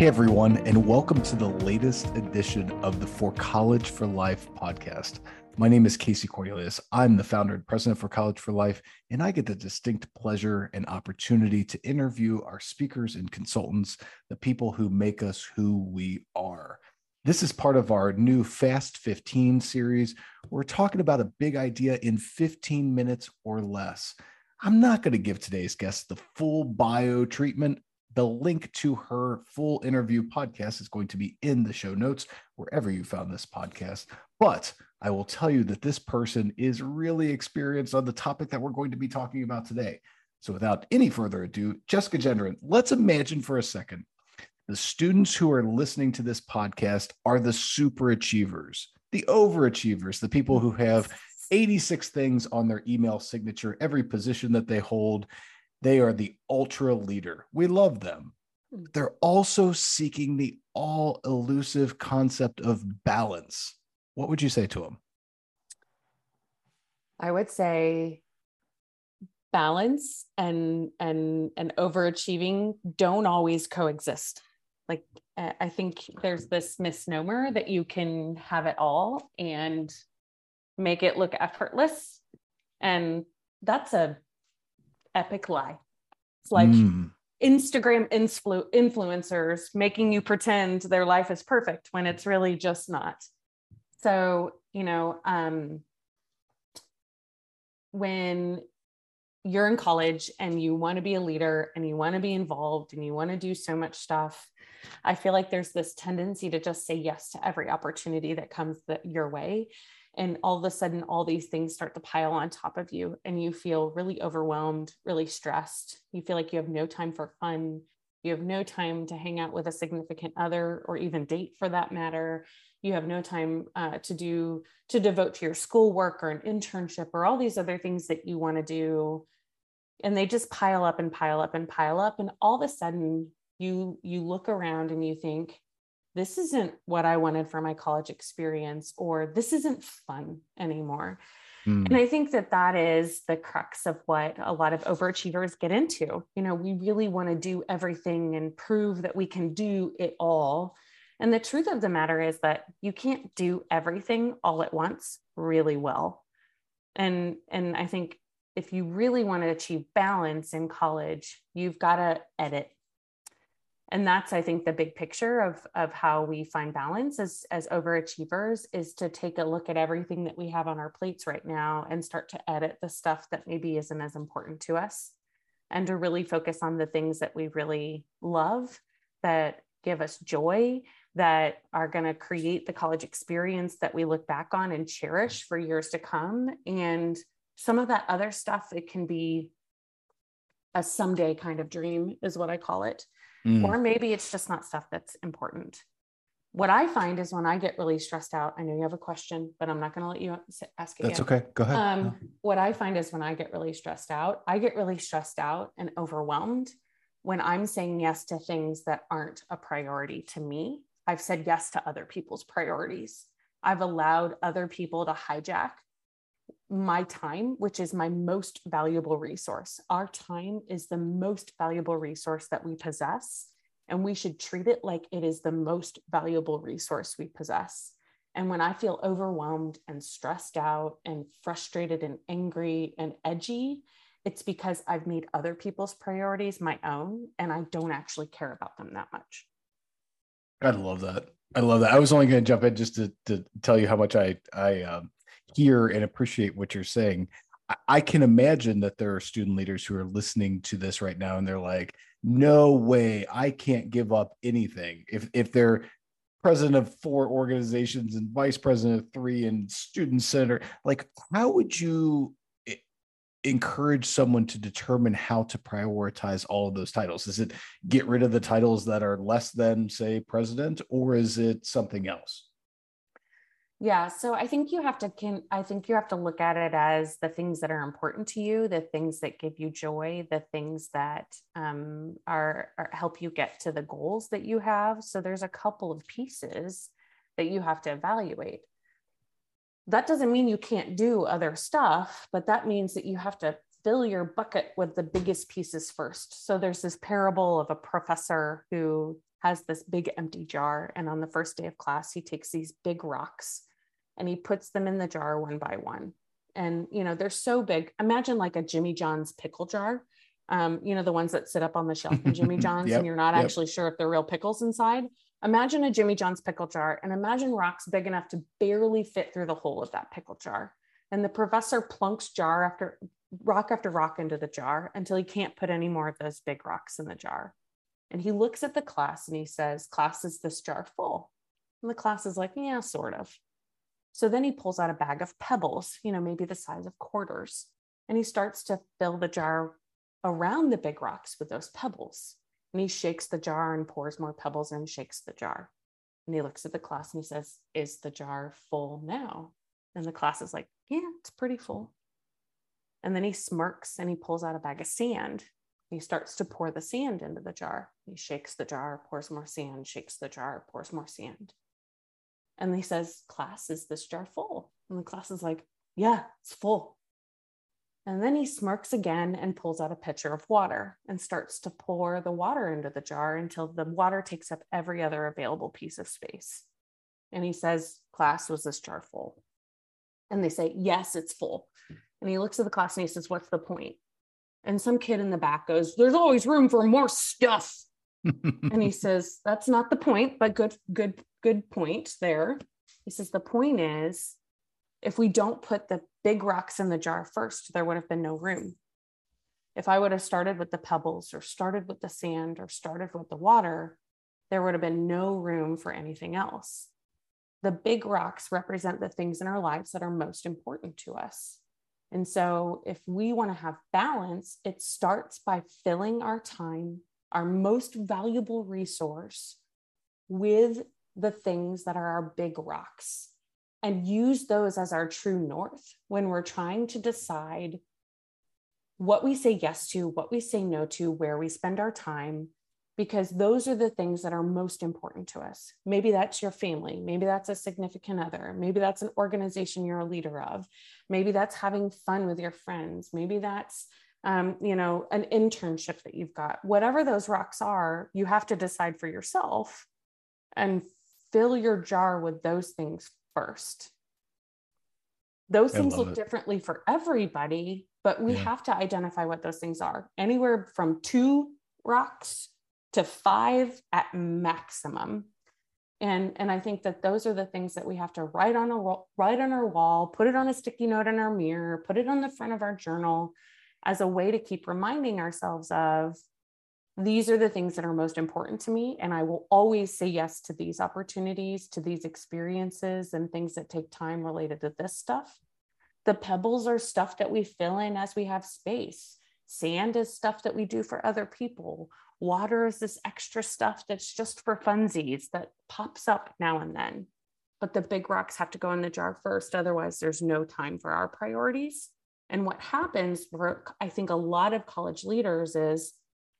Hey, everyone, and welcome to the latest edition of the For College for Life podcast. My name is Casey Cornelius. I'm the founder and president for College for Life, and I get the distinct pleasure and opportunity to interview our speakers and consultants, the people who make us who we are. This is part of our new Fast 15 series. We're talking about a big idea in 15 minutes or less. I'm not going to give today's guest the full bio treatment the link to her full interview podcast is going to be in the show notes wherever you found this podcast. But I will tell you that this person is really experienced on the topic that we're going to be talking about today. So, without any further ado, Jessica Gendron, let's imagine for a second the students who are listening to this podcast are the super achievers, the overachievers, the people who have 86 things on their email signature, every position that they hold, they are the ultra leader. We love them. Hmm. They're also seeking the all elusive concept of balance. What would you say to them? I would say balance and and and overachieving don't always coexist. Like I think there's this misnomer that you can have it all and make it look effortless and that's a epic lie. It's like mm. Instagram influ- influencers making you pretend their life is perfect when it's really just not. So, you know, um, when you're in college and you want to be a leader and you want to be involved and you want to do so much stuff, I feel like there's this tendency to just say yes to every opportunity that comes the, your way and all of a sudden all these things start to pile on top of you and you feel really overwhelmed really stressed. You feel like you have no time for fun. You have no time to hang out with a significant other or even date for that matter. You have no time uh, to do to devote to your schoolwork or an internship or all these other things that you want to do. And they just pile up and pile up and pile up and all of a sudden you you look around and you think this isn't what I wanted for my college experience, or this isn't fun anymore. Mm. And I think that that is the crux of what a lot of overachievers get into. You know, we really want to do everything and prove that we can do it all. And the truth of the matter is that you can't do everything all at once really well. And and I think if you really want to achieve balance in college, you've got to edit and that's i think the big picture of of how we find balance as as overachievers is to take a look at everything that we have on our plates right now and start to edit the stuff that maybe isn't as important to us and to really focus on the things that we really love that give us joy that are going to create the college experience that we look back on and cherish for years to come. And some of that other stuff it can be a someday kind of dream is what i call it Mm. Or maybe it's just not stuff that's important. What I find is when I get really stressed out, I know you have a question, but I'm not going to let you ask it. That's yet. okay. Go ahead. Um, what I find is when I get really stressed out, I get really stressed out and overwhelmed when I'm saying yes to things that aren't a priority to me. I've said yes to other people's priorities. I've allowed other people to hijack my time, which is my most valuable resource. Our time is the most valuable resource that we possess, and we should treat it like it is the most valuable resource we possess. And when I feel overwhelmed and stressed out and frustrated and angry and edgy, it's because I've made other people's priorities my own and I don't actually care about them that much. I love that. I love that. I was only going to jump in just to, to tell you how much I I um, hear and appreciate what you're saying. I can imagine that there are student leaders who are listening to this right now and they're like, no way, I can't give up anything. If if they're president of four organizations and vice president of three and student center, like how would you encourage someone to determine how to prioritize all of those titles? Is it get rid of the titles that are less than, say, president, or is it something else? Yeah, so I think you have to can I think you have to look at it as the things that are important to you, the things that give you joy, the things that um, are, are help you get to the goals that you have. So there's a couple of pieces that you have to evaluate. That doesn't mean you can't do other stuff, but that means that you have to fill your bucket with the biggest pieces first. So there's this parable of a professor who has this big empty jar. And on the first day of class, he takes these big rocks and he puts them in the jar one by one. And, you know, they're so big. Imagine like a Jimmy John's pickle jar, um, you know, the ones that sit up on the shelf in Jimmy John's yep, and you're not yep. actually sure if they're real pickles inside. Imagine a Jimmy John's pickle jar and imagine rocks big enough to barely fit through the hole of that pickle jar. And the professor plunks jar after rock after rock into the jar until he can't put any more of those big rocks in the jar. And he looks at the class and he says, Class, is this jar full? And the class is like, Yeah, sort of. So then he pulls out a bag of pebbles, you know, maybe the size of quarters, and he starts to fill the jar around the big rocks with those pebbles. And he shakes the jar and pours more pebbles and shakes the jar. And he looks at the class and he says, Is the jar full now? And the class is like, Yeah, it's pretty full. And then he smirks and he pulls out a bag of sand. He starts to pour the sand into the jar. He shakes the jar, pours more sand, shakes the jar, pours more sand. And he says, Class, is this jar full? And the class is like, Yeah, it's full. And then he smirks again and pulls out a pitcher of water and starts to pour the water into the jar until the water takes up every other available piece of space. And he says, Class, was this jar full? And they say, Yes, it's full. And he looks at the class and he says, What's the point? And some kid in the back goes, There's always room for more stuff. and he says, That's not the point, but good, good, good point there. He says, The point is, if we don't put the big rocks in the jar first, there would have been no room. If I would have started with the pebbles or started with the sand or started with the water, there would have been no room for anything else. The big rocks represent the things in our lives that are most important to us. And so, if we want to have balance, it starts by filling our time, our most valuable resource, with the things that are our big rocks and use those as our true north when we're trying to decide what we say yes to, what we say no to, where we spend our time, because those are the things that are most important to us. Maybe that's your family. Maybe that's a significant other. Maybe that's an organization you're a leader of. Maybe that's having fun with your friends. Maybe that's, um, you know, an internship that you've got. Whatever those rocks are, you have to decide for yourself and fill your jar with those things first. Those things look it. differently for everybody, but we yeah. have to identify what those things are. Anywhere from two rocks to five at maximum and and i think that those are the things that we have to write on a write on our wall put it on a sticky note in our mirror put it on the front of our journal as a way to keep reminding ourselves of these are the things that are most important to me and i will always say yes to these opportunities to these experiences and things that take time related to this stuff the pebbles are stuff that we fill in as we have space sand is stuff that we do for other people Water is this extra stuff that's just for funsies that pops up now and then. But the big rocks have to go in the jar first. Otherwise, there's no time for our priorities. And what happens for, I think, a lot of college leaders is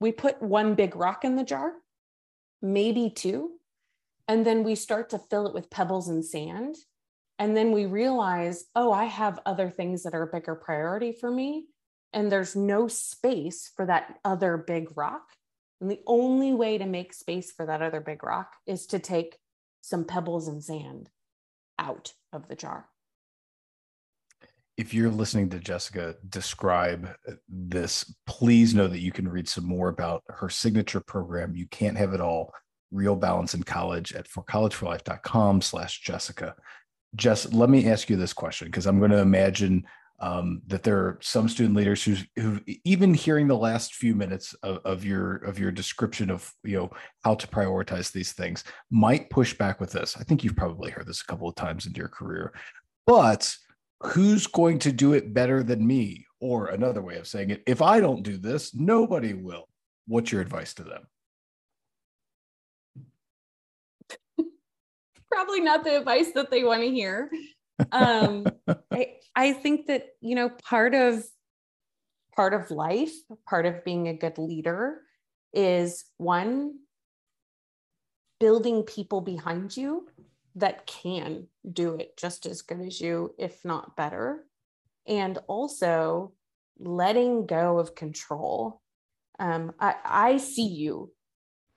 we put one big rock in the jar, maybe two, and then we start to fill it with pebbles and sand. And then we realize, oh, I have other things that are a bigger priority for me. And there's no space for that other big rock. And the only way to make space for that other big rock is to take some pebbles and sand out of the jar. If you're listening to Jessica describe this, please know that you can read some more about her signature program. You can't have it all. Real balance in college at forcollegeforlife.com slash Jessica. Jess, let me ask you this question because I'm going to imagine um, that there are some student leaders who who even hearing the last few minutes of, of your of your description of you know how to prioritize these things might push back with this. I think you've probably heard this a couple of times in your career, but who's going to do it better than me? Or another way of saying it, if I don't do this, nobody will. What's your advice to them? Probably not the advice that they want to hear um, I, I think that you know part of part of life part of being a good leader is one building people behind you that can do it just as good as you if not better and also letting go of control um, I, I see you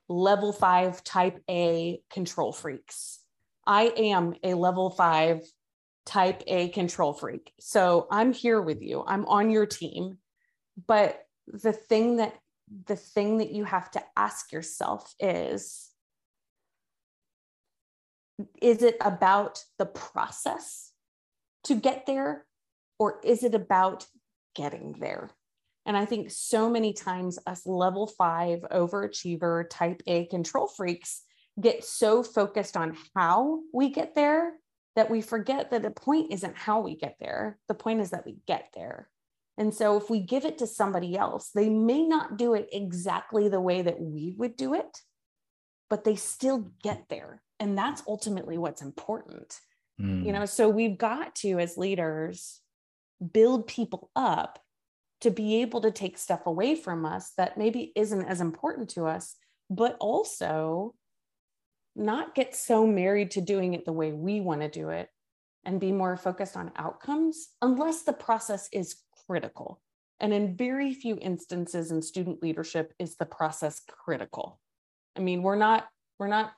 level five type A control freaks. I am a level five type A control freak. So I'm here with you. I'm on your team. But the thing that the thing that you have to ask yourself is is it about the process to get there or is it about getting there? And i think so many times us level 5 overachiever type a control freaks get so focused on how we get there that we forget that the point isn't how we get there the point is that we get there. And so if we give it to somebody else, they may not do it exactly the way that we would do it, but they still get there. And that's ultimately what's important. Mm. You know, so we've got to, as leaders, build people up to be able to take stuff away from us that maybe isn't as important to us, but also not get so married to doing it the way we want to do it and be more focused on outcomes unless the process is critical. And in very few instances in student leadership is the process critical. I mean, we're not we're not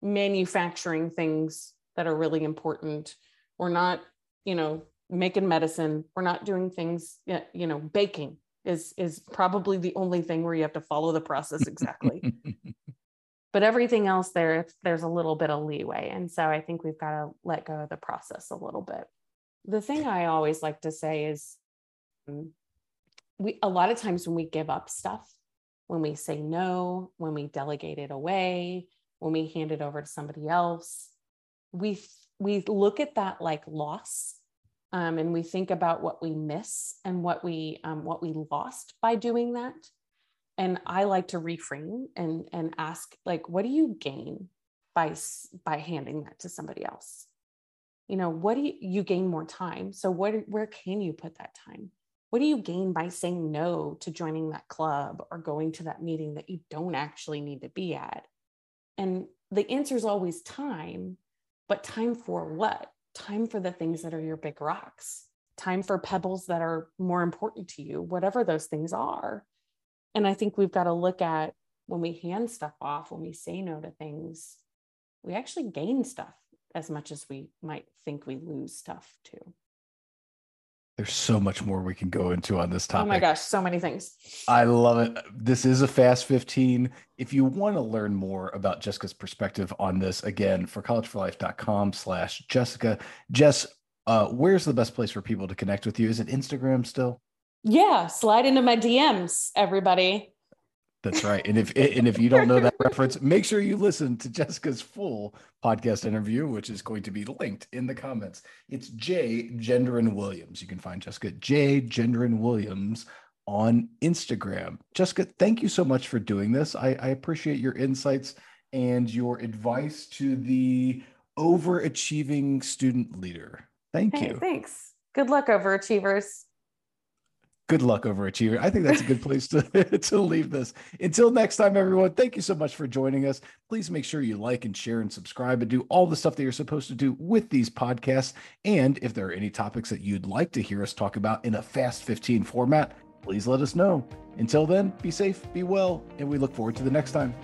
manufacturing things that are really important. We're not, you know, making medicine. We're not doing things, you know, baking is is probably the only thing where you have to follow the process exactly. but everything else there there's a little bit of leeway and so i think we've got to let go of the process a little bit the thing i always like to say is we a lot of times when we give up stuff when we say no when we delegate it away when we hand it over to somebody else. We we look at that like loss um, and we think about what we miss and what we um, what we lost by doing that. And i like to reframe and and ask like what do you gain by by handing that to somebody else? You know what do you you gain more time? So what where can you put that time what do you gain by saying no to joining that club or going to that meeting that you don't actually need to be at? And the answer is always time, but time for what? Time for the things that are your big rocks, time for pebbles that are more important to you, whatever those things are. And I think we've got to look at when we hand stuff off, when we say no to things, we actually gain stuff as much as we might think we lose stuff too. There's so much more we can go into on this topic. Oh my gosh, so many things. I love it. This is a fast 15. If you want to learn more about Jessica's perspective on this, again, for collegeforlife.com slash Jessica. Jess, uh, where's the best place for people to connect with you? Is it Instagram still? Yeah, slide into my DMs, everybody. That's right. And if and if you don't know that reference, make sure you listen to Jessica's full podcast interview, which is going to be linked in the comments. It's Jay Gendron Williams. You can find Jessica J Gendron Williams on Instagram. Jessica, thank you so much for doing this. I, I appreciate your insights and your advice to the overachieving student leader. Thank hey, you. Thanks. Good luck, overachievers good luck overachiever i think that's a good place to, to leave this. Until next time everyone thank you so much for joining us. Please make sure you like and share and subscribe and do all the stuff that you're supposed to do with these podcasts. And if there are any topics that you'd like to hear us talk about in a fast 15 format please let us know. Until then be safe be well and we look forward to the next time